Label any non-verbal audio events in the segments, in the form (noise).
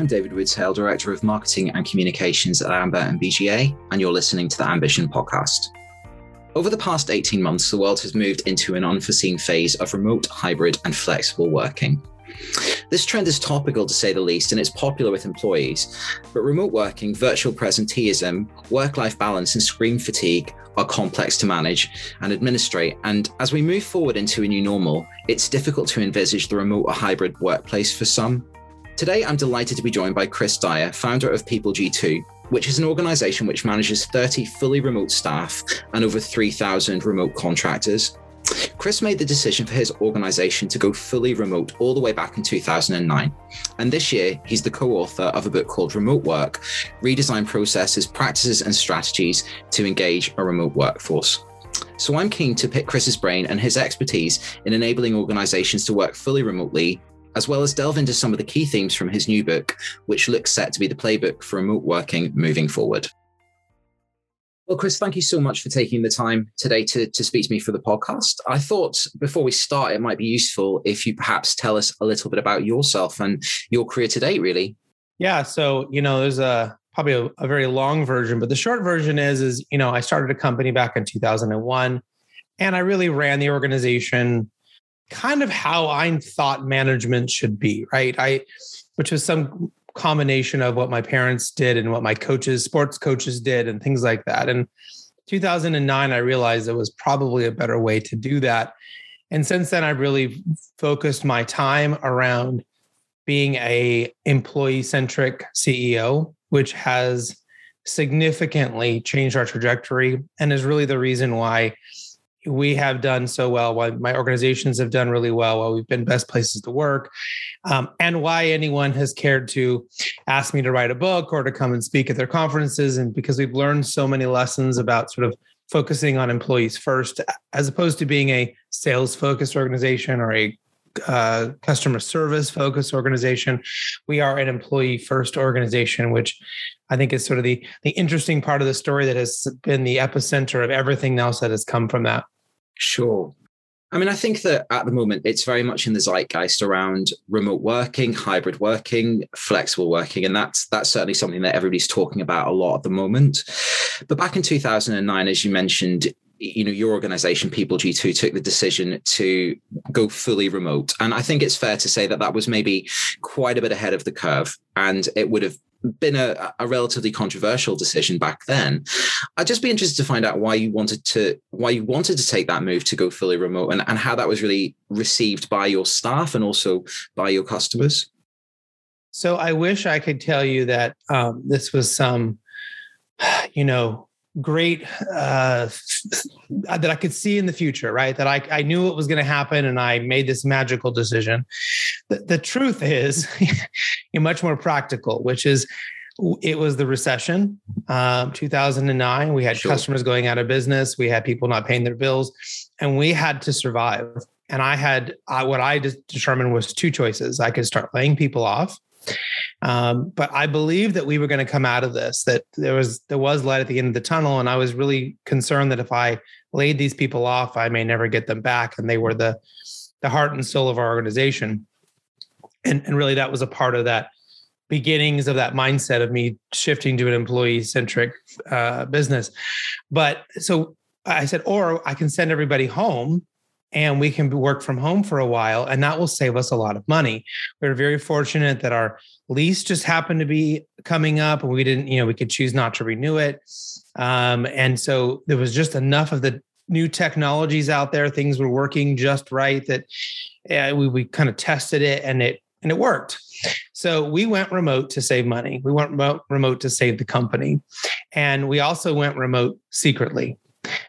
I'm David Woodsale, Director of Marketing and Communications at Amber and BGA, and you're listening to the Ambition podcast. Over the past 18 months, the world has moved into an unforeseen phase of remote, hybrid, and flexible working. This trend is topical to say the least, and it's popular with employees. But remote working, virtual presenteeism, work life balance, and screen fatigue are complex to manage and administrate. And as we move forward into a new normal, it's difficult to envisage the remote or hybrid workplace for some. Today, I'm delighted to be joined by Chris Dyer, founder of People G2, which is an organization which manages 30 fully remote staff and over 3,000 remote contractors. Chris made the decision for his organization to go fully remote all the way back in 2009. And this year, he's the co author of a book called Remote Work Redesign Processes, Practices, and Strategies to Engage a Remote Workforce. So I'm keen to pick Chris's brain and his expertise in enabling organizations to work fully remotely, as well as delve into some of the key themes from his new book, which looks set to be the playbook for remote working moving forward. Well, Chris, thank you so much for taking the time today to, to speak to me for the podcast. I thought before we start, it might be useful if you perhaps tell us a little bit about yourself and your career to date, really. Yeah. So, you know, there's a probably a, a very long version, but the short version is, is, you know, I started a company back in 2001 and I really ran the organization kind of how I thought management should be, right? I, which was some combination of what my parents did and what my coaches, sports coaches did, and things like that. And 2009, I realized it was probably a better way to do that. And since then, I've really focused my time around being a employee centric CEO, which has significantly changed our trajectory and is really the reason why we have done so well, why my organizations have done really well, why we've been best places to work, um, and why anyone has cared to ask me to write a book or to come and speak at their conferences. And because we've learned so many lessons about sort of focusing on employees first, as opposed to being a sales focused organization or a uh, customer service focused organization. We are an employee first organization, which I think is sort of the the interesting part of the story that has been the epicenter of everything else that has come from that. Sure. I mean, I think that at the moment it's very much in the zeitgeist around remote working, hybrid working, flexible working, and that's that's certainly something that everybody's talking about a lot at the moment. But back in 2009, as you mentioned, you know your organization people g2 took the decision to go fully remote and i think it's fair to say that that was maybe quite a bit ahead of the curve and it would have been a, a, relatively controversial decision back then. I'd just be interested to find out why you wanted to why you wanted to take that move to go fully remote and, and how that was really received by your staff and also by your customers. So I wish I could tell you that um, this was some, you know, great uh, that I could see in the future, right? That I, I knew it was going to happen and I made this magical decision. The, the truth is (laughs) much more practical, which is it was the recession, um, 2009. We had sure. customers going out of business. We had people not paying their bills, and we had to survive. And I had uh, what I determined was two choices. I could start laying people off, um, but I believed that we were going to come out of this. That there was there was light at the end of the tunnel, and I was really concerned that if I laid these people off, I may never get them back. And they were the the heart and soul of our organization, and and really that was a part of that beginnings of that mindset of me shifting to an employee centric uh, business. But so I said, or I can send everybody home and we can work from home for a while and that will save us a lot of money we're very fortunate that our lease just happened to be coming up and we didn't you know we could choose not to renew it um, and so there was just enough of the new technologies out there things were working just right that uh, we, we kind of tested it and it and it worked so we went remote to save money we went remote, remote to save the company and we also went remote secretly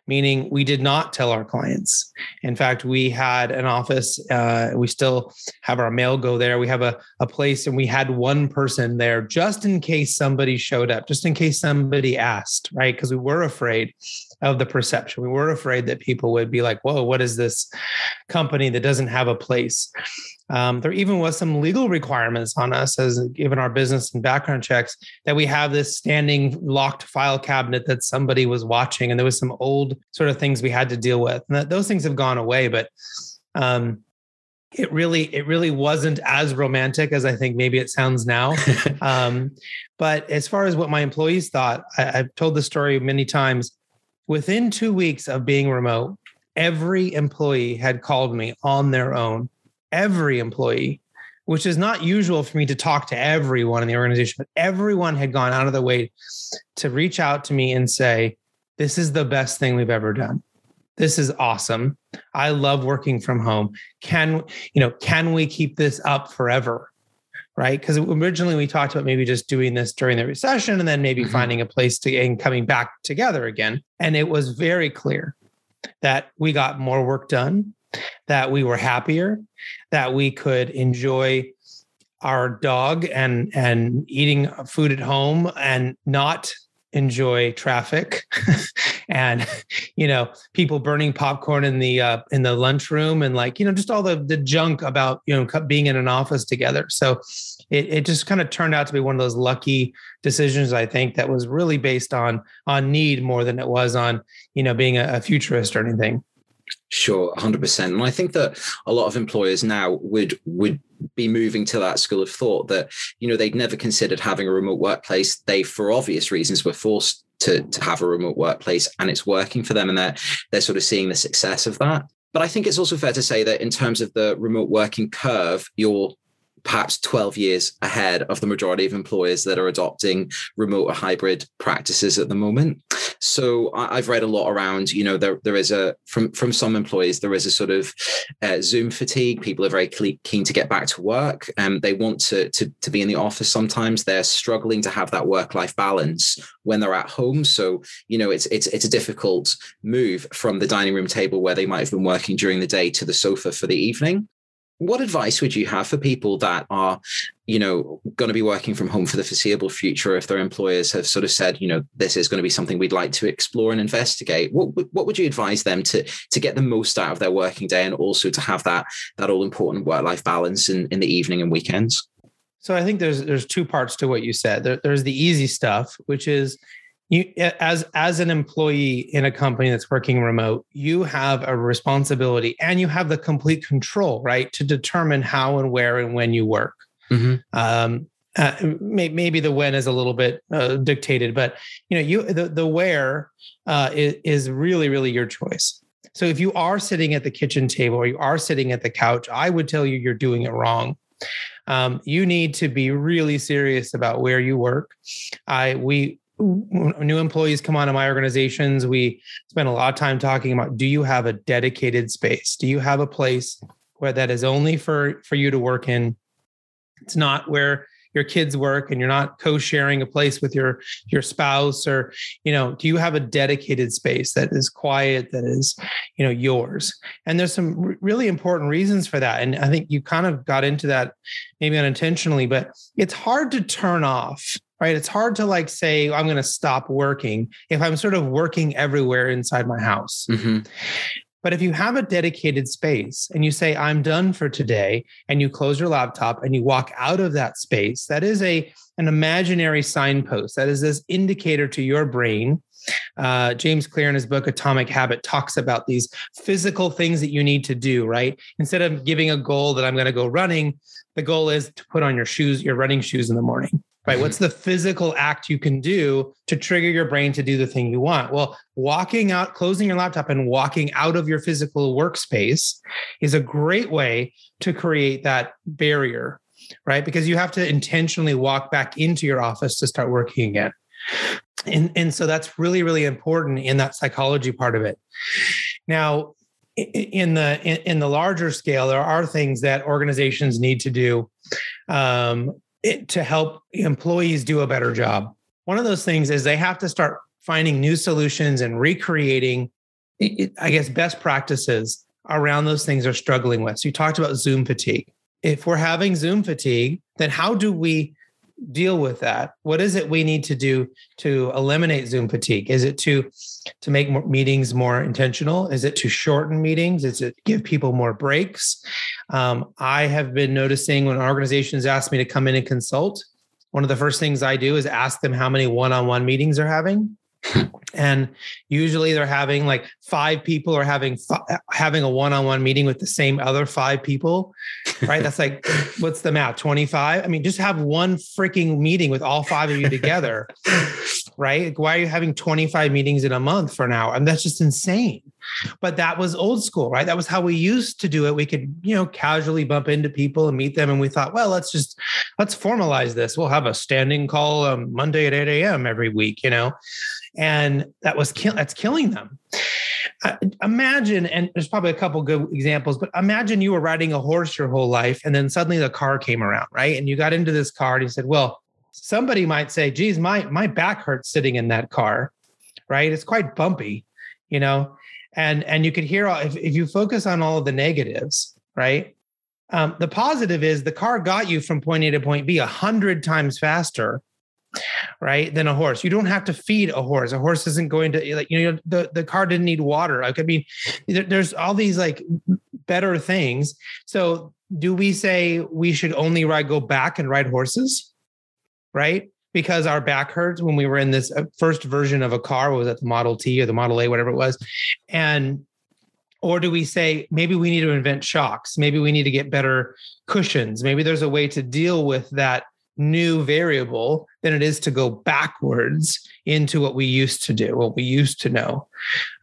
meaning we did not tell our clients. In fact, we had an office. Uh, we still have our mail go there. We have a, a place and we had one person there just in case somebody showed up, just in case somebody asked, right? Because we were afraid of the perception. We were afraid that people would be like, whoa, what is this company that doesn't have a place? Um, there even was some legal requirements on us as given our business and background checks that we have this standing locked file cabinet that somebody was watching and there was some old sort of things we had to deal with and that, those things have gone away but um, it really it really wasn't as romantic as I think maybe it sounds now. (laughs) um, but as far as what my employees thought, I, I've told the story many times. Within two weeks of being remote, every employee had called me on their own. Every employee, which is not usual for me to talk to everyone in the organization, but everyone had gone out of their way to reach out to me and say, This is the best thing we've ever done this is awesome. I love working from home. Can, you know, can we keep this up forever? Right. Because originally we talked about maybe just doing this during the recession and then maybe mm-hmm. finding a place to and coming back together again. And it was very clear that we got more work done, that we were happier, that we could enjoy our dog and and eating food at home and not enjoy traffic (laughs) and you know people burning popcorn in the uh, in the lunchroom and like you know just all the the junk about you know being in an office together. So it, it just kind of turned out to be one of those lucky decisions i think that was really based on on need more than it was on you know being a, a futurist or anything Sure, 100%. And I think that a lot of employers now would would be moving to that school of thought that you know they'd never considered having a remote workplace they for obvious reasons were forced to, to have a remote workplace and it's working for them and they're they're sort of seeing the success of that but i think it's also fair to say that in terms of the remote working curve you're perhaps 12 years ahead of the majority of employers that are adopting remote or hybrid practices at the moment. So I've read a lot around, you know, there, there is a, from, from some employees, there is a sort of uh, Zoom fatigue. People are very keen to get back to work and um, they want to, to, to be in the office sometimes. They're struggling to have that work-life balance when they're at home. So, you know, it's, it's, it's a difficult move from the dining room table where they might have been working during the day to the sofa for the evening what advice would you have for people that are you know going to be working from home for the foreseeable future if their employers have sort of said you know this is going to be something we'd like to explore and investigate? What what would you advise them to to get the most out of their working day and also to have that that all important work life balance in in the evening and weekends? So i think there's there's two parts to what you said. There, there's the easy stuff which is you as as an employee in a company that's working remote you have a responsibility and you have the complete control right to determine how and where and when you work. Mm-hmm. um, uh, maybe the when is a little bit uh, dictated but you know you the, the where uh, is, is really really your choice. So if you are sitting at the kitchen table or you are sitting at the couch i would tell you you're doing it wrong. Um, you need to be really serious about where you work. I we new employees come on to my organizations, we spend a lot of time talking about do you have a dedicated space? Do you have a place where that is only for for you to work in? It's not where your kids work and you're not co-sharing a place with your your spouse or you know do you have a dedicated space that is quiet that is you know yours and there's some really important reasons for that and i think you kind of got into that maybe unintentionally but it's hard to turn off right? It's hard to like say, I'm going to stop working if I'm sort of working everywhere inside my house. Mm-hmm. But if you have a dedicated space and you say, I'm done for today, and you close your laptop and you walk out of that space, that is a an imaginary signpost. That is this indicator to your brain. Uh, James Clear in his book Atomic Habit talks about these physical things that you need to do, right? Instead of giving a goal that I'm going to go running, the goal is to put on your shoes, your running shoes in the morning right? What's the physical act you can do to trigger your brain to do the thing you want? Well, walking out, closing your laptop and walking out of your physical workspace is a great way to create that barrier, right? Because you have to intentionally walk back into your office to start working again. And, and so that's really, really important in that psychology part of it. Now, in the in, in the larger scale, there are things that organizations need to do um, it, to help employees do a better job. One of those things is they have to start finding new solutions and recreating, I guess, best practices around those things they're struggling with. So you talked about Zoom fatigue. If we're having Zoom fatigue, then how do we deal with that? What is it we need to do to eliminate Zoom fatigue? Is it to to make meetings more intentional? Is it to shorten meetings? Is it give people more breaks? Um, I have been noticing when organizations ask me to come in and consult, one of the first things I do is ask them how many one-on-one meetings they're having. And usually they're having like five people are having having a one-on-one meeting with the same other five people right? That's like (laughs) what's the math 25 i mean just have one freaking meeting with all five of you together (laughs) right? Like why are you having 25 meetings in a month for an hour? And that's just insane. But that was old school right? That was how we used to do it. We could you know casually bump into people and meet them and we thought well let's just let's formalize this. We'll have a standing call um, monday at 8 a.m every week you know and that was kill that's killing them. Uh, imagine and there's probably a couple good examples but imagine you were riding a horse your whole life and then suddenly the car came around right? And you got into this car and you said well somebody might say geez my my back hurts sitting in that car right? It's quite bumpy you know? And and you could hear if, if you focus on all of the negatives right? Um, the positive is the car got you from point a to point b a hundred times faster right than a horse. You don't have to feed a horse. A horse isn't going to like you know the, the car didn't need water. Like i mean there's all these like better things. So do we say we should only ride go back and ride horses? Right? Because our back hurts when we were in this uh, first version of a car was it the model t or the model a whatever it was. And or do we say maybe we need to invent shocks? Maybe we need to get better cushions. Maybe there's a way to deal with that new variable than it is to go backwards into what we used to do, what we used to know.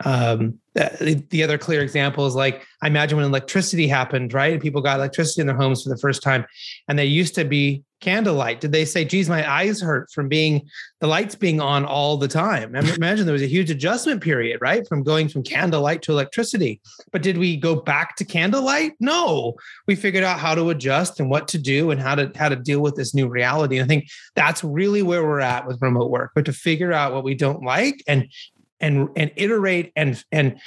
Um, the other clear example is like I imagine when electricity happened, right? People got electricity in their homes for the first time, and they used to be candlelight. Did they say, geez, my eyes hurt from being the lights being on all the time? I imagine there was a huge adjustment period, right? From going from candlelight to electricity. But did we go back to candlelight? No. We figured out how to adjust and what to do and how to how to deal with this new reality. And I think that's really where we're at with remote work, but to figure out what we don't like and and and iterate and and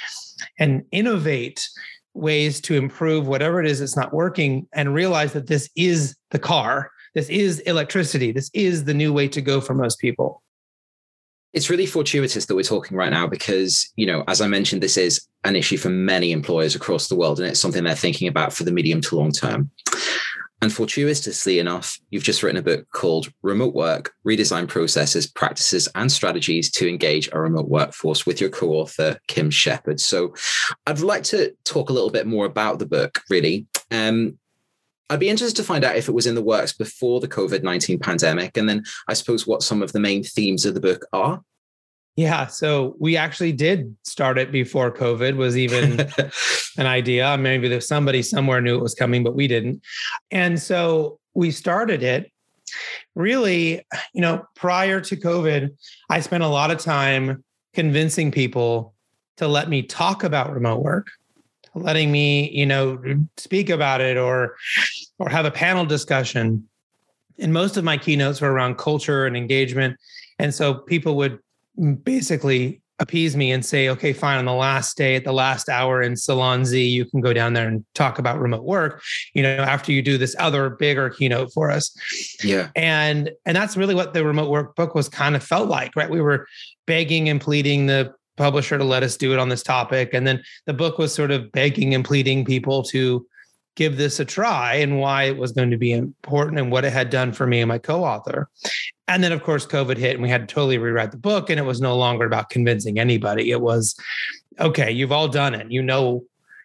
and innovate ways to improve whatever it is that's not working and realize that this is the car this is electricity this is the new way to go for most people. It's really fortuitous that we're talking right now because you know as i mentioned this is an issue for many employers across the world and it's something they're thinking about for the medium to long term and fortuitously enough, you've just written a book called Remote Work Redesign Processes, Practices, and Strategies to Engage a Remote Workforce with your co author, Kim Shepard. So I'd like to talk a little bit more about the book, really. Um, I'd be interested to find out if it was in the works before the COVID 19 pandemic, and then I suppose what some of the main themes of the book are. Yeah, so we actually did start it before COVID was even (laughs) an idea. Maybe there's somebody somewhere knew it was coming, but we didn't. And so we started it really, you know, prior to COVID, I spent a lot of time convincing people to let me talk about remote work, letting me, you know, speak about it or or have a panel discussion. And most of my keynotes were around culture and engagement. And so people would basically appease me and say, okay, fine, on the last day at the last hour in Salon Z, you can go down there and talk about remote work, you know, after you do this other bigger keynote for us. Yeah. And and that's really what the remote work book was kind of felt like, right? We were begging and pleading the publisher to let us do it on this topic. And then the book was sort of begging and pleading people to give this a try and why it was going to be important and what it had done for me and my co-author. And then of course COVID hit and we had to totally rewrite the book and it was no longer about convincing anybody. It was okay, you've all done it. You know,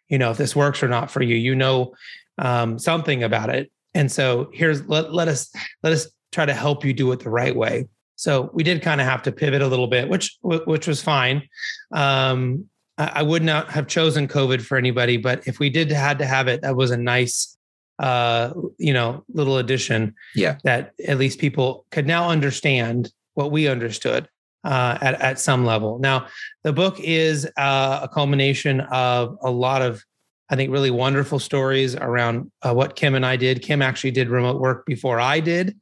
you know if this works or not for you. You know um, something about it. And so here's let, let us let us try to help you do it the right way. So we did kind of have to pivot a little bit, which which was fine. Um, I would not have chosen COVID for anybody, but if we did had to have it, that was a nice, uh, you know, little addition. Yeah, that at least people could now understand what we understood uh, at at some level. Now, the book is uh, a culmination of a lot of, I think, really wonderful stories around uh, what Kim and I did. Kim actually did remote work before I did,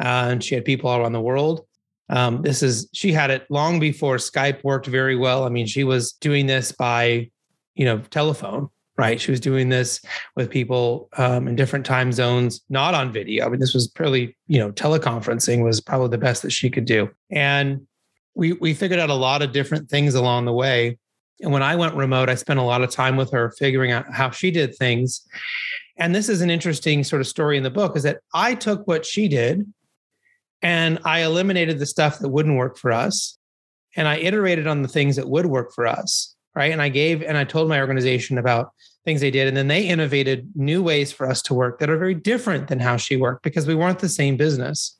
uh, and she had people all around the world. Um, this is she had it long before Skype worked very well. I mean, she was doing this by, you know, telephone, right? She was doing this with people um, in different time zones, not on video. I mean, this was purely, you know, teleconferencing was probably the best that she could do. And we we figured out a lot of different things along the way. And when I went remote, I spent a lot of time with her figuring out how she did things. And this is an interesting sort of story in the book is that I took what she did and I eliminated the stuff that wouldn't work for us. and I iterated on the things that would work for us. Right. And I gave and I told my organization about things they did. And then they innovated new ways for us to work that are very different than how she worked because we weren't the same business.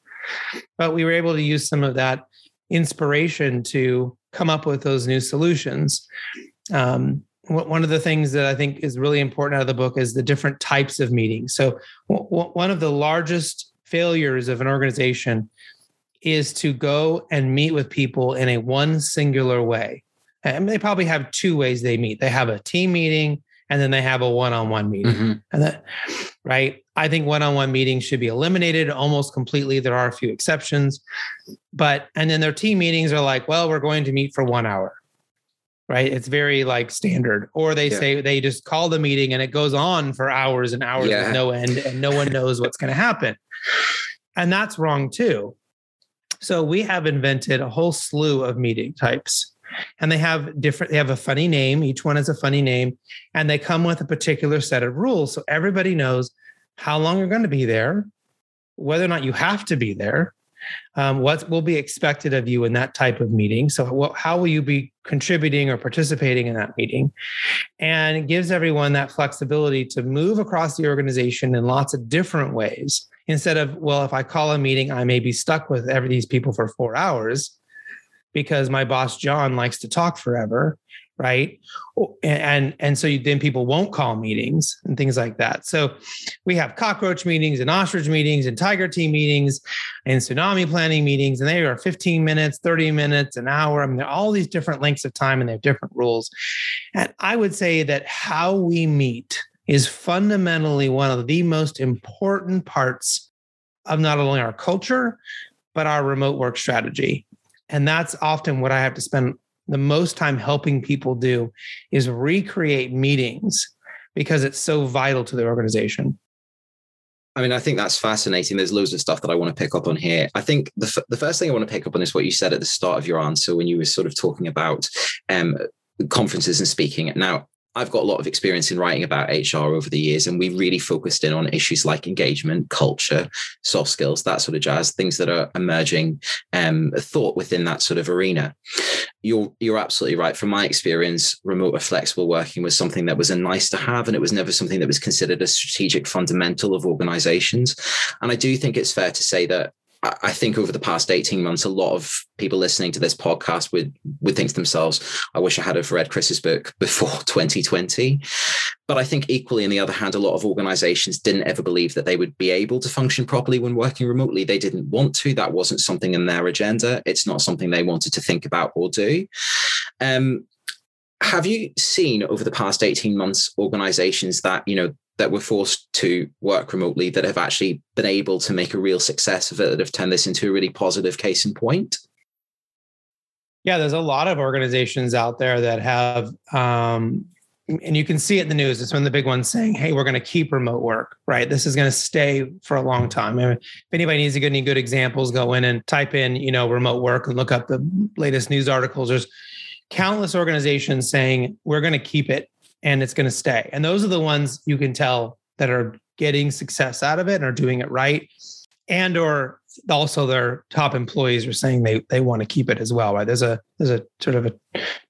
But we were able to use some of that inspiration to come up with those new solutions. Um, one of the things that I think is really important out of the book is the different types of meetings. So, one of the largest failures of an organization is to go and meet with people in a one singular way. And they probably have two ways they meet. They have a team meeting and then they have a one-on-one meeting. Mm-hmm. And that right? I think one-on-one meetings should be eliminated almost completely. There are a few exceptions. But and then their team meetings are like, well, we're going to meet for 1 hour. Right? It's very like standard. Or they yeah. say they just call the meeting and it goes on for hours and hours yeah. with no end and no one knows what's going to happen. And that's wrong too so we have invented a whole slew of meeting types. And they have different, they have a funny name. Each one has a funny name. And they come with a particular set of rules. So everybody knows how long you're going to be there, whether or not you have to be there, um, what will be expected of you in that type of meeting. So, what, how will you be contributing or participating in that meeting? And it gives everyone that flexibility to move across the organization in lots of different ways instead of, well, if I call a meeting, I may be stuck with every these people for four hours because my boss John likes to talk forever, right? And and so then people won't call meetings and things like that. So we have cockroach meetings and ostrich meetings and tiger team meetings and tsunami planning meetings, and they are 15 minutes, 30 minutes, an hour. I mean, they're all these different lengths of time and they have different rules. And I would say that how we meet is fundamentally one of the most important parts of not only our culture, but our remote work strategy. And that's often what I have to spend the most time helping people do is recreate meetings because it's so vital to the organization. I mean, I think that's fascinating. There's loads of stuff that I want to pick up on here. I think the, f- the first thing I want to pick up on is what you said at the start of your answer when you were sort of talking about um, conferences and speaking. Now, I've got a lot of experience in writing about HR over the years, and we really focused in on issues like engagement, culture, soft skills, that sort of jazz, things that are emerging um, thought within that sort of arena. You're you're absolutely right. From my experience, remote or flexible working was something that was a nice to have, and it was never something that was considered a strategic fundamental of organizations. And I do think it's fair to say that I think over the past 18 months, a lot of people listening to this podcast would, would think to themselves, I wish I had have read Chris's book (laughs) before 2020. But I think equally, on the other hand, a lot of organizations didn't ever believe that they would be able to function properly when working remotely. They didn't want to. That wasn't something in their agenda. It's not something they wanted to think about or do. Um, have you seen over the past 18 months organizations that you know that were forced to work remotely that have actually been able to make a real success of it that have turned this into a really positive case in point? Yeah, there's a lot of organizations out there that have, um, and you can see it in the news. It's one of the big ones saying, "Hey, we're going to keep remote work. Right, this is going to stay for a long time." I mean, if anybody needs to get any good examples, go in and type in, you know, remote work and look up the latest news articles. There's countless organizations saying we're going to keep it and it's going to stay. And those are the ones you can tell that are getting success out of it and are doing it right. And or also their top employees are saying they they want to keep it as well, right? There's a there's a sort of a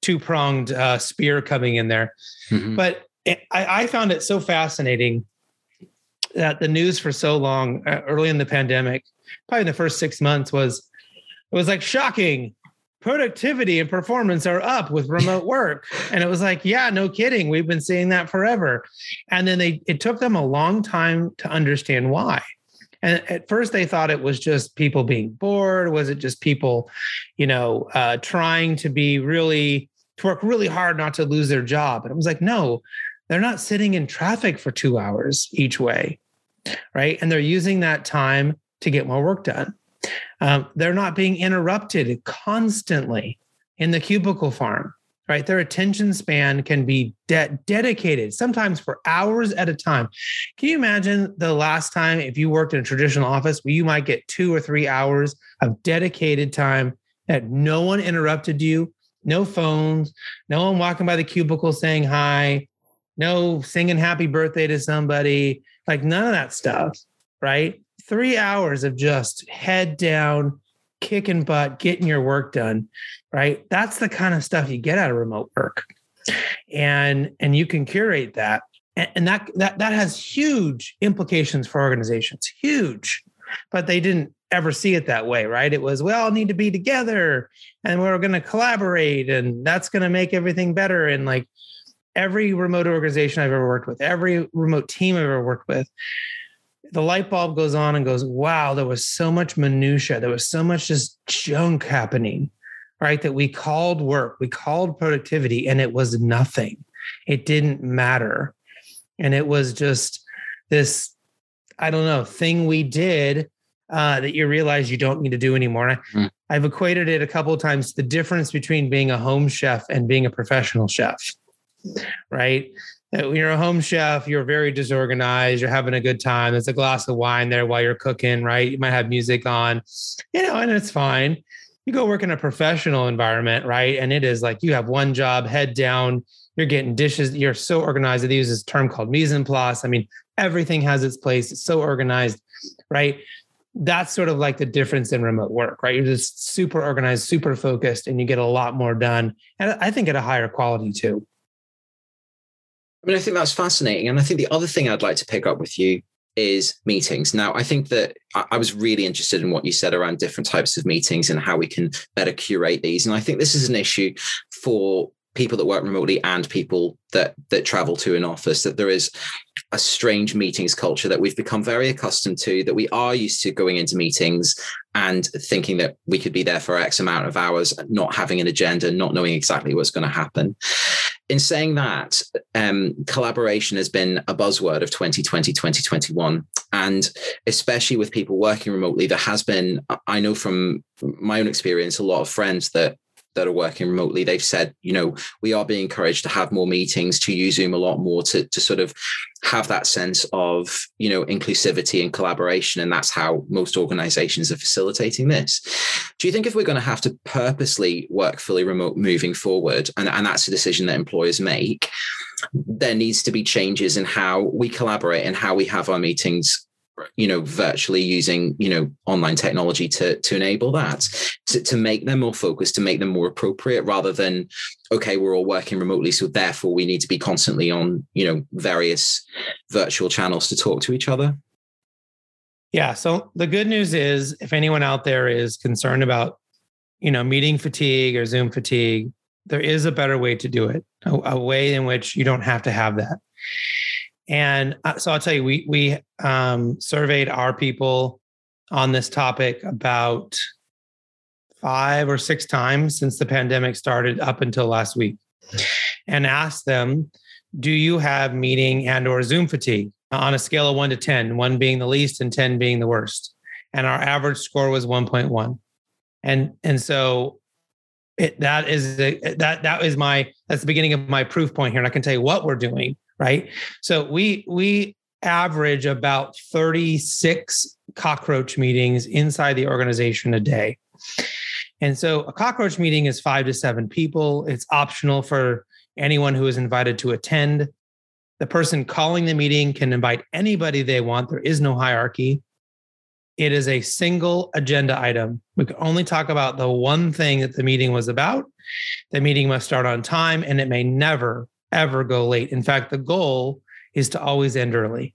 two pronged uh, spear coming in there, mm-hmm. but I, I found it so fascinating that the news for so long uh, early in the pandemic, probably in the first six months, was it was like shocking productivity and performance are up with remote work. And it was like yeah no kidding. We've been seeing that forever. And then they it took them a long time to understand why. And at first they thought it was just people being bored. Was it just people you know uh, trying to be really to work really hard not to lose their job? And it was like no they're not sitting in traffic for two hours each way right? And they're using that time to get more work done um, they're not being interrupted constantly in the cubicle farm, right? Their attention span can be de- dedicated, sometimes for hours at a time. Can you imagine the last time if you worked in a traditional office where you might get two or three hours of dedicated time that no one interrupted you, no phones, no one walking by the cubicle saying hi, no singing happy birthday to somebody, like none of that stuff, right? Three hours of just head down, kicking butt, getting your work done, right? That's the kind of stuff you get out of remote work. And and you can curate that. And, and that that that has huge implications for organizations. Huge. But they didn't ever see it that way, right? It was we all need to be together and we're going to collaborate and that's going to make everything better and like every remote organization I've ever worked with, every remote team I've ever worked with, the light bulb goes on and goes, wow, there was so much minutia. There was so much just junk happening, right? That we called work, we called productivity, and it was nothing. It didn't matter. And it was just this, I don't know, thing we did uh, that you realize you don't need to do anymore. Mm. I've equated it a couple of times the difference between being a home chef and being a professional chef, right? When you're a home chef, you're very disorganized, you're having a good time. There's a glass of wine there while you're cooking, right? You might have music on, you know, and it's fine. You go work in a professional environment, right? And it is like you have one job, head down, you're getting dishes, you're so organized. They use this term called mise en place. I mean, everything has its place, it's so organized, right? That's sort of like the difference in remote work, right? You're just super organized, super focused, and you get a lot more done. And I think at a higher quality too. I mean, I think that's fascinating. And I think the other thing I'd like to pick up with you is meetings. Now, I think that I was really interested in what you said around different types of meetings and how we can better curate these. And I think this is an issue for people that work remotely and people that that travel to an office that there is a strange meetings culture that we've become very accustomed to that we are used to going into meetings and thinking that we could be there for x amount of hours not having an agenda not knowing exactly what's going to happen in saying that um, collaboration has been a buzzword of 2020 2021 and especially with people working remotely there has been i know from my own experience a lot of friends that that are working remotely, they've said, you know, we are being encouraged to have more meetings, to use Zoom a lot more, to, to sort of have that sense of, you know, inclusivity and collaboration. And that's how most organizations are facilitating this. Do you think if we're going to have to purposely work fully remote moving forward, and, and that's a decision that employers make, there needs to be changes in how we collaborate and how we have our meetings you know virtually using you know online technology to to enable that to, to make them more focused to make them more appropriate rather than okay we're all working remotely so therefore we need to be constantly on you know various virtual channels to talk to each other. Yeah so the good news is if anyone out there is concerned about you know meeting fatigue or zoom fatigue there is a better way to do it a, a way in which you don't have to have that and uh, so I'll tell you, we we um, surveyed our people on this topic about five or six times since the pandemic started up until last week, and asked them, "Do you have meeting and or Zoom fatigue? On a scale of one to 10, one being the least and ten being the worst?" And our average score was one point one, and and so it, that is the, that that is my that's the beginning of my proof point here. And i can tell you what we're doing right? So we we average about 36 cockroach meetings inside the organization a day. And so a cockroach meeting is 5 to 7 people. It's optional for anyone who is invited to attend. The person calling the meeting can invite anybody they want. There is no hierarchy. It is a single agenda item. We can only talk about the one thing that the meeting was about. The meeting must start on time and it may never ever go late. In fact, the goal is to always end early.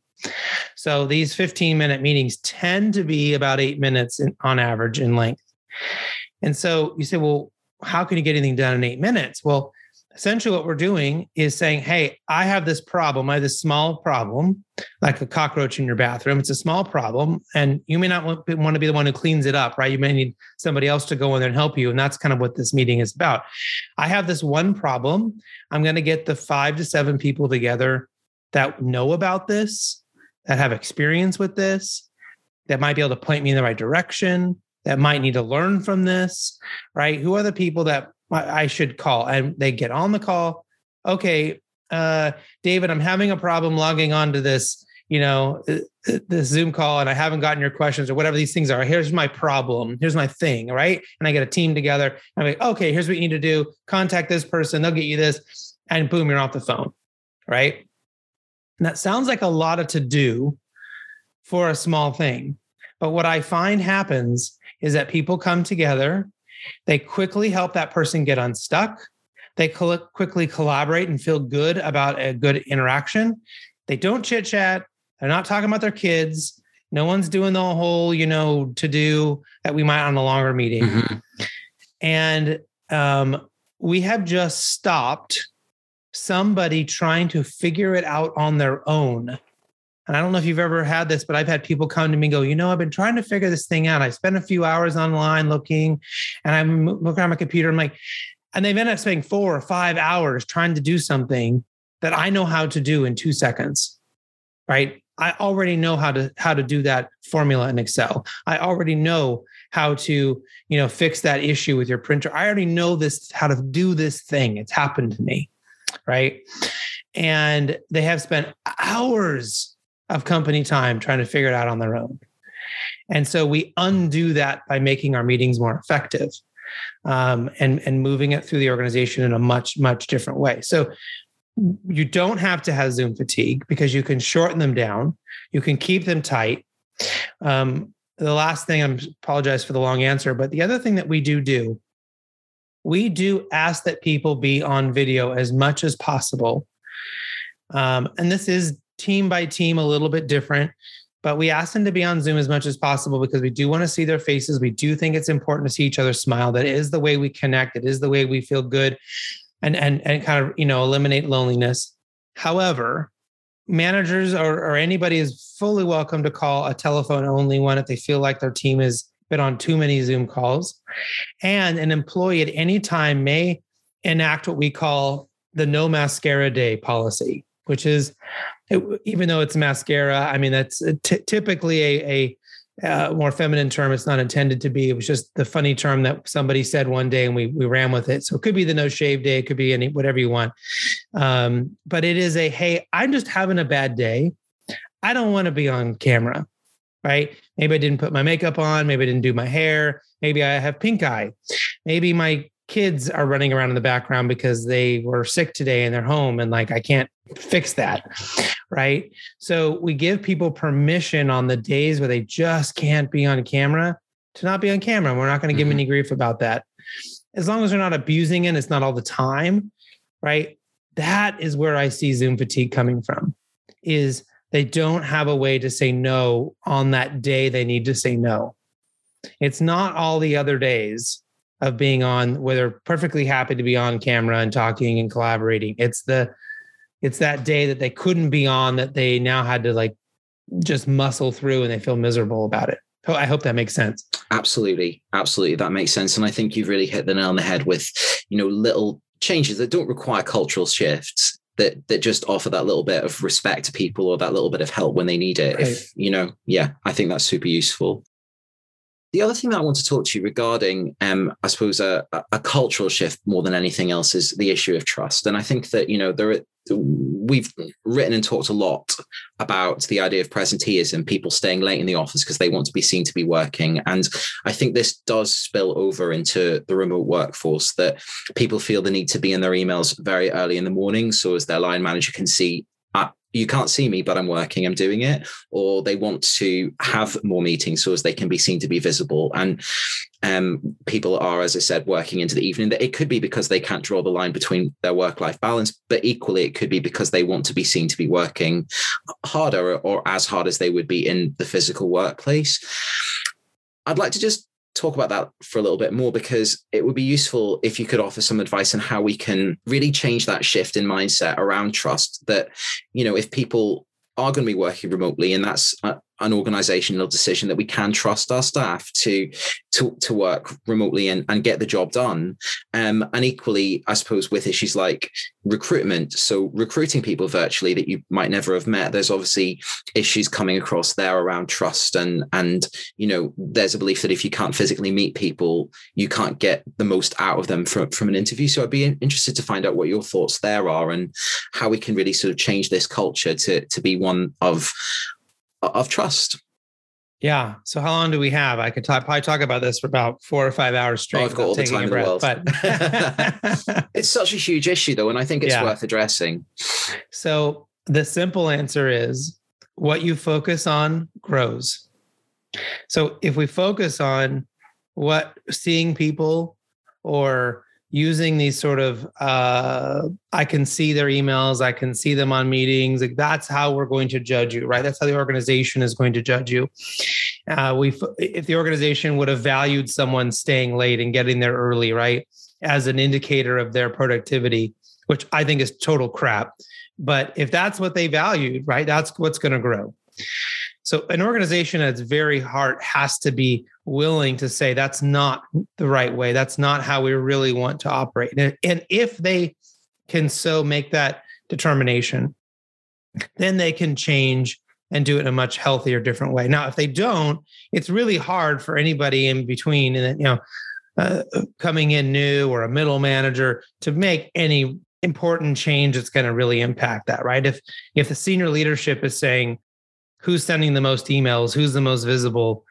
So these 15 minute meetings tend to be about eight minutes in, on average in length. And so you say, well, how can you get anything done in eight minutes? Well, essentially what we're doing is saying, hey, I have this problem. I have this small problem, like a cockroach in your bathroom. It's a small problem. And you may not want, to be the one who cleans it up, right? You may need somebody else to go in there and help you. And that's kind of what this meeting is about. I have this one problem. I'm going to get the five to seven people together that know about this, that have experience with this, that might be able to point me in the right direction, that might need to learn from this, right? Who are the people that I should call. And they get on the call. Okay, uh, David, I'm having a problem logging onto this, you know, uh, uh, this Zoom call, and I haven't gotten your questions or whatever these things are. Here's my problem. Here's my thing, right? And I get a team together. I'm like, okay, here's what you need to do. Contact this person. They'll get you this, and boom, you're off the phone, right? And that sounds like a lot of to do for a small thing. But what I find happens is that people come together, they quickly help that person get unstuck. They quickly collaborate and feel good about a good interaction. They don't chit chat. They're not talking about their kids. No one's doing the whole, you know, to do that we might on a longer meeting. Mm-hmm. And um, we have just stopped somebody trying to figure it out on their own and I don't know if you've ever had this, but I've had people come to me and go, you know, I've been trying to figure this thing out. I spent a few hours online looking and I'm looking on my computer. I'm like, and they've ended up spending four or five hours trying to do something that I know how to do in two seconds. Right. I already know how to how to do that formula in Excel. I already know how to, you know, fix that issue with your printer. I already know this how to do this thing. It's happened to me. Right. And they have spent hours of company time trying to figure it out on their own. And so we undo that by making our meetings more effective um, and, and moving it through the organization in a much, much different way. So you don't have to have Zoom fatigue because you can shorten them down, you can keep them tight. Um, the last thing, I apologize for the long answer, but the other thing that we do do, we do ask that people be on video as much as possible. Um, and this is team by team a little bit different but we ask them to be on zoom as much as possible because we do want to see their faces. We do think it's important to see each other smile. That is the way we connect. It is the way we feel good and and and kind of you know eliminate loneliness. However managers or, or anybody is fully welcome to call a telephone only one if they feel like their team has been on too many zoom calls. And an employee at any time may enact what we call the no mascara day policy which is even though it's mascara, I mean, that's t- typically a, a uh, more feminine term. It's not intended to be. It was just the funny term that somebody said one day, and we we ran with it. So it could be the no shave day. It could be any whatever you want. Um, but it is a hey, I'm just having a bad day. I don't want to be on camera, right? Maybe I didn't put my makeup on. Maybe I didn't do my hair. Maybe I have pink eye. Maybe my kids are running around in the background because they were sick today in they're home and like I can't fix that. Right. So we give people permission on the days where they just can't be on camera to not be on camera. We're not going to give mm-hmm. them any grief about that. As long as they're not abusing it, it's not all the time. Right. That is where I see Zoom fatigue coming from is they don't have a way to say no on that day they need to say no. It's not all the other days of being on where they're perfectly happy to be on camera and talking and collaborating. It's the it's that day that they couldn't be on that they now had to like just muscle through and they feel miserable about it. I hope that makes sense. Absolutely. Absolutely. That makes sense. And I think you've really hit the nail on the head with, you know, little changes that don't require cultural shifts that that just offer that little bit of respect to people or that little bit of help when they need it. Right. If you know, yeah, I think that's super useful. The other thing that I want to talk to you regarding, um, I suppose, a, a, cultural shift more than anything else is the issue of trust. And I think that you know there are, we've written and talked a lot about the idea of presenteeism, people staying late in the office because they want to be seen to be working. And I think this does spill over into the remote workforce that people feel the need to be in their emails very early in the morning, so as their line manager can see you can't see me, but I'm working, I'm doing it, or they want to have more meetings so as they can be seen to be visible. And um, people are, as I said, working into the evening. It could be because they can't draw the line between their work-life balance, but equally it could be because they want to be seen to be working harder or as hard as they would be in the physical workplace. I'd like to just talk about that for a little bit more because it would be useful if you could offer some advice on how we can really change that shift in mindset around trust that you know if people are going to be working remotely and that's uh, an organizational decision that we can trust our staff to to, to work remotely and, and get the job done. Um, and equally i suppose with issues like recruitment so recruiting people virtually that you might never have met there's obviously issues coming across there around trust and and you know there's a belief that if you can't physically meet people you can't get the most out of them from, from an interview. So i'd be interested to find out what your thoughts there are and how we can really sort of change this culture to to be one of of trust. Yeah. So how long do we have? I could talk, probably talk about this for about four or five hours straight. Oh, I've got all the time in breath, the world. But (laughs) it's such a huge issue, though, and I think it's yeah. worth addressing. So the simple answer is: what you focus on grows. So if we focus on what seeing people or using these sort of uh, i can see their emails i can see them on meetings like that's how we're going to judge you right? That's how the organization is going to judge you. Uh, we if the organization would have valued someone staying late and getting there early right as an indicator of their productivity which i think is total crap. But if that's what they valued right that's what's going to grow. So an organization at its very heart has to be willing to say that's not the right way. That's not how we really want to operate. And, and if they can so make that determination, then they can change and do it in a much healthier, different way. Now, if they don't, it's really hard for anybody in between and you know uh, coming in new or a middle manager to make any important change that's going to really impact that. Right? If if the senior leadership is saying who's sending the most emails, who's the most visible.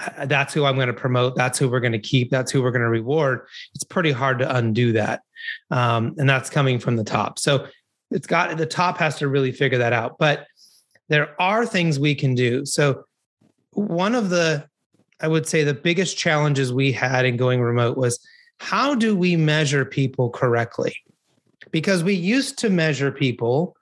Uh, that's who I'm going to promote. That's who we're going to keep. That's who we're going to reward. It's pretty hard to undo that. Um, and that's coming from the top. So it's got the top has to really figure that out. But there are things we can do. So one of the, I would say, the biggest challenges we had in going remote was how do we measure people correctly? Because we used to measure people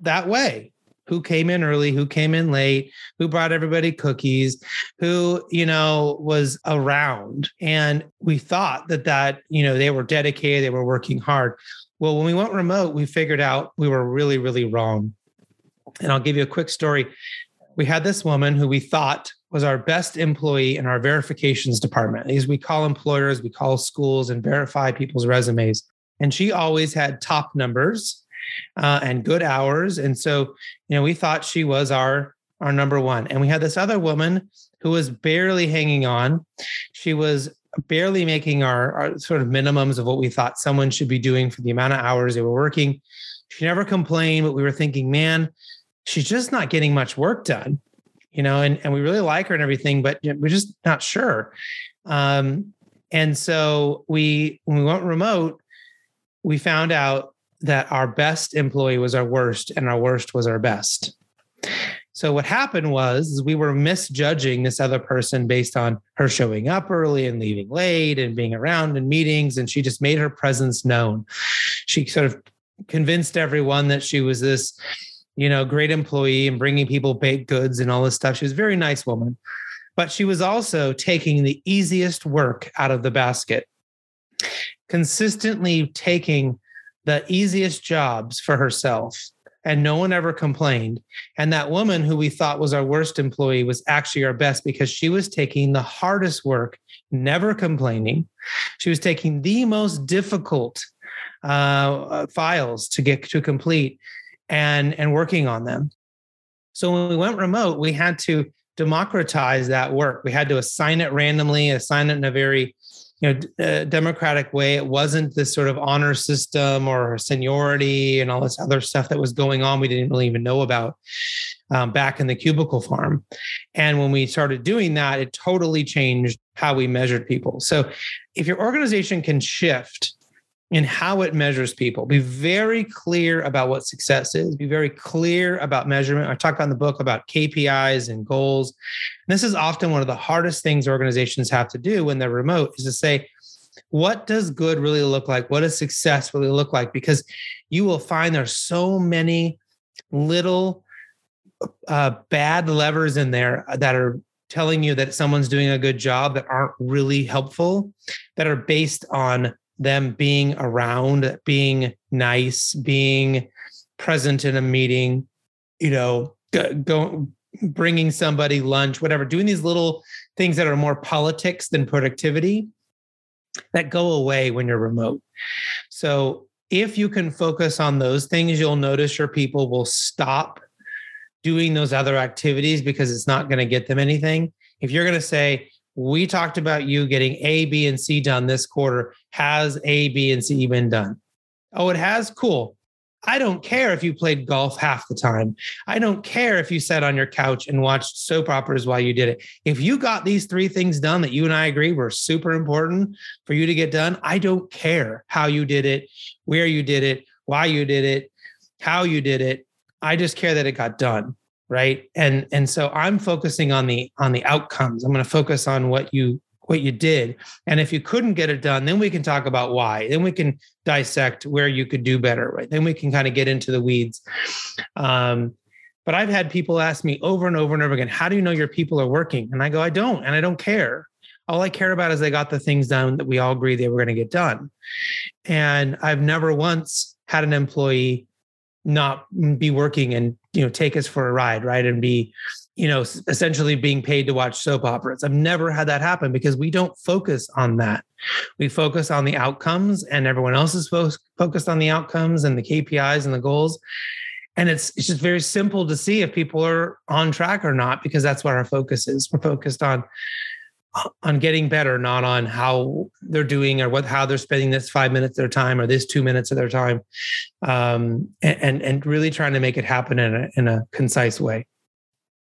that way who came in early, who came in late, who brought everybody cookies, who, you know, was around. And we thought that that, you know, they were dedicated, they were working hard. Well, when we went remote, we figured out we were really, really wrong. And I'll give you a quick story. We had this woman who we thought was our best employee in our verifications department. These we call employers, we call schools and verify people's resumes. And she always had top numbers uh, and good hours. And so, you know, we thought she was our our number one. And we had this other woman who was barely hanging on. She was barely making our, our sort of minimums of what we thought someone should be doing for the amount of hours they were working. She never complained, but we were thinking, man, she's just not getting much work done, you know, and, and we really like her and everything, but we're just not sure. Um, and so we, when we went remote, we found out that our best employee was our worst and our worst was our best. So what happened was we were misjudging this other person based on her showing up early and leaving late and being around in meetings and she just made her presence known. She sort of convinced everyone that she was this you know great employee and bringing people baked goods and all this stuff. She was a very nice woman. But she was also taking the easiest work out of the basket. Consistently taking the easiest jobs for herself and no one ever complained. And that woman who we thought was our worst employee was actually our best because she was taking the hardest work, never complaining. She was taking the most difficult uh, files to get to complete and and working on them. So when we went remote, we had to democratize that work. We had to assign it randomly, assign it in a very you know uh, democratic way it wasn't this sort of honor system or seniority and all this other stuff that was going on we didn't really even know about um, back in the cubicle farm. And when we started doing that it totally changed how we measured people. So if your organization can shift in how it measures people. Be very clear about what success is. Be very clear about measurement. I talk on the book about KPIs and goals. And this is often one of the hardest things organizations have to do when they're remote is to say, what does good really look like? What does success really look like? Because you will find there's so many little uh, bad levers in there that are telling you that someone's doing a good job that aren't really helpful, that are based on them being around, being nice, being present in a meeting, you know, go, go bringing somebody lunch, whatever, doing these little things that are more politics than productivity that go away when you're remote. So if you can focus on those things, you'll notice your people will stop doing those other activities because it's not going to get them anything. If you're going to say, we talked about you getting A, B, and C done this quarter. Has A, B, and C been done? Oh, it has? Cool. I don't care if you played golf half the time. I don't care if you sat on your couch and watched soap operas while you did it. If you got these three things done that you and I agree were super important for you to get done, I don't care how you did it, where you did it, why you did it, how you did it. I just care that it got done. Right? And and so i'm focusing on the on the outcomes. I'm going to focus on what you what you did. And if you couldn't get it done then we can talk about why. Then we can dissect where you could do better right? Then we can kind of get into the weeds. Um, but i've had people ask me over and over and over again how do you know your people are working? And i go i don't and i don't care. All I care about is they got the things done that we all agree they were going to get done. And I've never once had an employee not be working and you know take us for a ride, right? And be you know essentially being paid to watch soap operas. I've never had that happen because we don't focus on that. We focus on the outcomes, and everyone else is fo- focused on the outcomes and the KPIs and the goals. And it's it's just very simple to see if people are on track or not because that's what our focus is. We're focused on on getting better, not on how they're doing or what how they're spending this five minutes of their time or this two minutes of their time, um, and and really trying to make it happen in a in a concise way.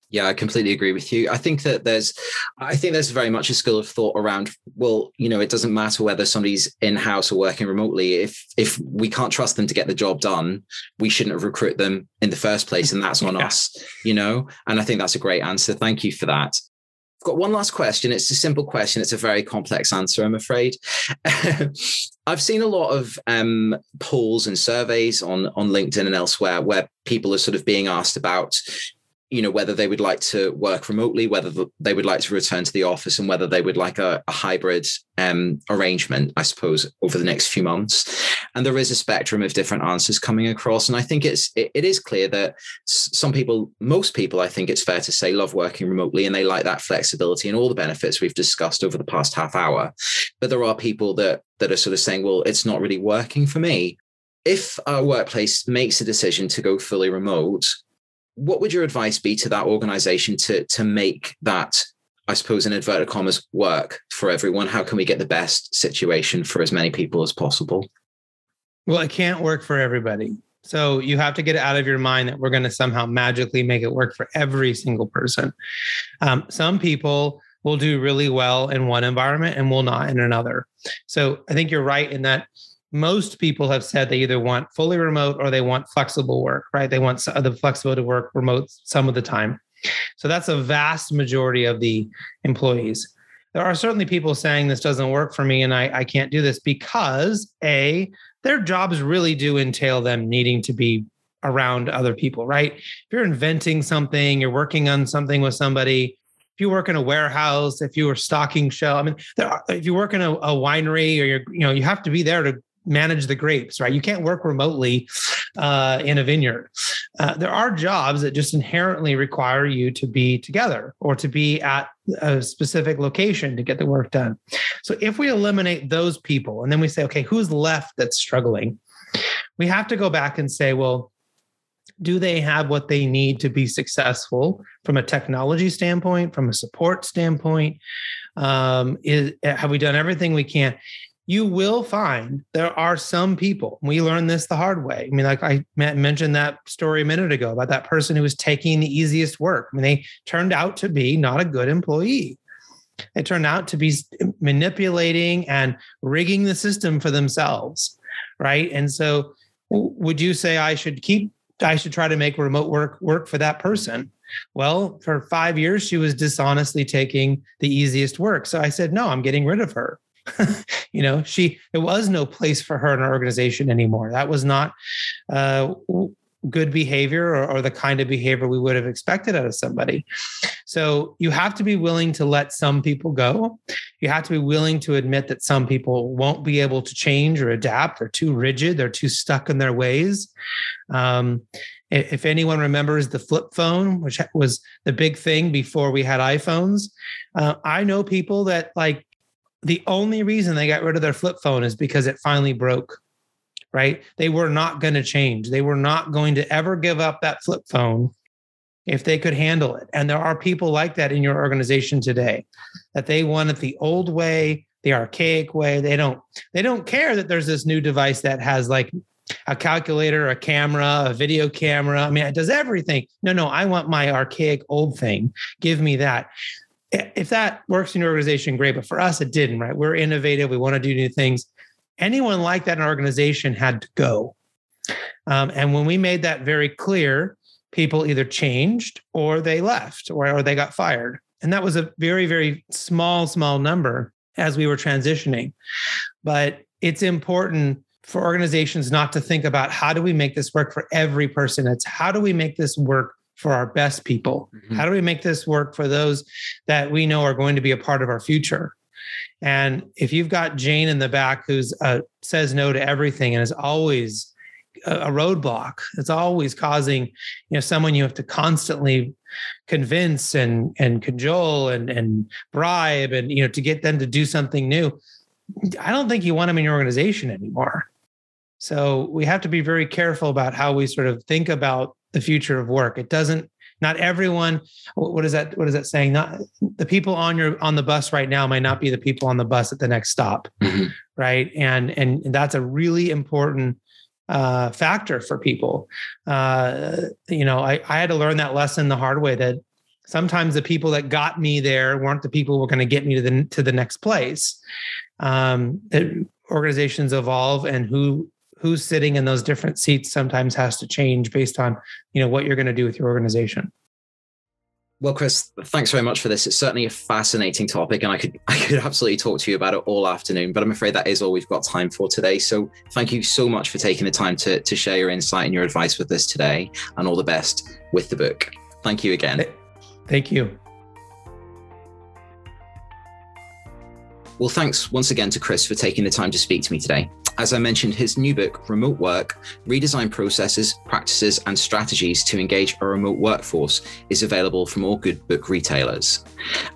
Yeah, I completely agree with you. I think that there's, I think there's very much a school of thought around. Well, you know, it doesn't matter whether somebody's in house or working remotely. If if we can't trust them to get the job done, we shouldn't recruit them in the first place, and that's on yeah. us. You know, and I think that's a great answer. Thank you for that. Got one last question. It's a simple question. It's a very complex answer, I'm afraid. (laughs) I've seen a lot of um, polls and surveys on on LinkedIn and elsewhere where people are sort of being asked about you know whether they would like to work remotely whether they would like to return to the office and whether they would like a, a hybrid um, arrangement i suppose over the next few months. And there is a spectrum of different answers coming across and i think it's it, it is clear that some people most people i think it's fair to say love working remotely and they like that flexibility and all the benefits we've discussed over the past half hour. But there are people that that are sort of saying well it's not really working for me. If our workplace makes a decision to go fully remote what would your advice be to that organization to to make that I suppose in inverted commas work for everyone? How can we get the best situation for as many people as possible? Well, it can't work for everybody. So you have to get it out of your mind that we're going to somehow magically make it work for every single person. Um, some people will do really well in one environment and will not in another. So I think you're right in that most people have said they either want fully remote or they want flexible work, right? They want uh, the flexibility to work remote some of the time. So that's a vast majority of the employees. There are certainly people saying this doesn't work for me and I, I can't do this because A, their jobs really do entail them needing to be around other people, right? If you're inventing something, you're working on something with somebody, if you work in a warehouse, if you were stocking shell, I mean, are, if you work in a, a, winery or you're, you know, you have to be there to manage the grapes, right? You can't work remotely uh, in a vineyard. Uh, there are jobs that just inherently require you to be together or to be at a specific location to get the work done. So if we eliminate those people and then we say, okay, who's left that's struggling? We have to go back and say, well, do they have what they need to be successful from a technology standpoint, from a support standpoint? Um, is, have we done everything we can? You will find there are some people. We learned this the hard way. I mean, like I mentioned that story a minute ago about that person who was taking the easiest work. I mean, they turned out to be not a good employee. They turned out to be manipulating and rigging the system for themselves, right? And so, would you say I should keep? I should try to make remote work work for that person. Well, for five years, she was dishonestly taking the easiest work. So I said, no, I'm getting rid of her. (laughs) you know, she there was no place for her in our organization anymore. That was not uh, good behavior or, or, the kind of behavior we would have expected out of somebody. So you have to be willing to let some people go. You have to be willing to admit that some people won't be able to change or adapt. They're too rigid. They're too stuck in their ways. Um, if anyone remembers the flip phone, which was the big thing before we had iPhones, uh, I know people that like the only reason they got rid of their flip phone is because it finally broke right? They were not going to change. They were not going to ever give up that flip phone if they could handle it. And there are people like that in your organization today that they want it the old way the archaic way. They don't they don't care that there's this new device that has like a calculator a camera a video camera. I mean it does everything. No no i want my archaic old thing. Give me that if that works in your organization, great. But for us, it didn't, right? We're innovative. We want to do new things. Anyone like that in an organization had to go. Um, and when we made that very clear, people either changed or they left or, or they got fired. And that was a very, very small, small number as we were transitioning. But it's important for organizations not to think about how do we make this work for every person. It's how do we make this work for our best people? Mm-hmm. How do we make this work for those that we know are going to be a part of our future? And if you've got Jane in the back who's uh, says no to everything and is always a, roadblock, it's always causing you know someone you have to constantly convince and and cajole and and bribe and you know to get them to do something new. I don't think you want them in your organization anymore. So we have to be very careful about how we sort of think about the future of work. It doesn't not everyone what is that what is that saying not the people on your on the bus right now might not be the people on the bus at the next stop mm-hmm. right and and that's a really important uh, factor for people uh, you know I, I had to learn that lesson the hard way that sometimes the people that got me there weren't the people who were going to get me to the to the next place um, organizations evolve and who who's sitting in those different seats sometimes has to change based on you know what you're going to do with your organization. Well chris thanks very much for this. It's certainly a fascinating topic and i could (laughs) i could absolutely talk to you about it all afternoon but i'm afraid that is all we've got time for today. So thank you so much for taking the time to, to share your insight and your advice with us today and all the best with the book. Thank you again. Thank you. Well thanks once again to chris for taking the time to speak to me today as I mentioned, his new book, Remote Work Redesign Processes, Practices, and Strategies to Engage a Remote Workforce, is available from all good book retailers.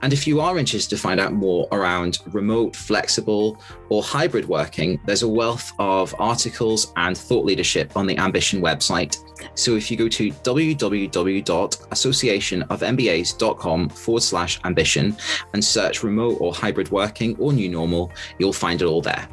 And if you are interested to find out more around remote, flexible, or hybrid working, there's a wealth of articles and thought leadership on the Ambition website. So if you go to www.associationofmbas.com forward slash ambition and search remote or hybrid working or new normal, you'll find it all there.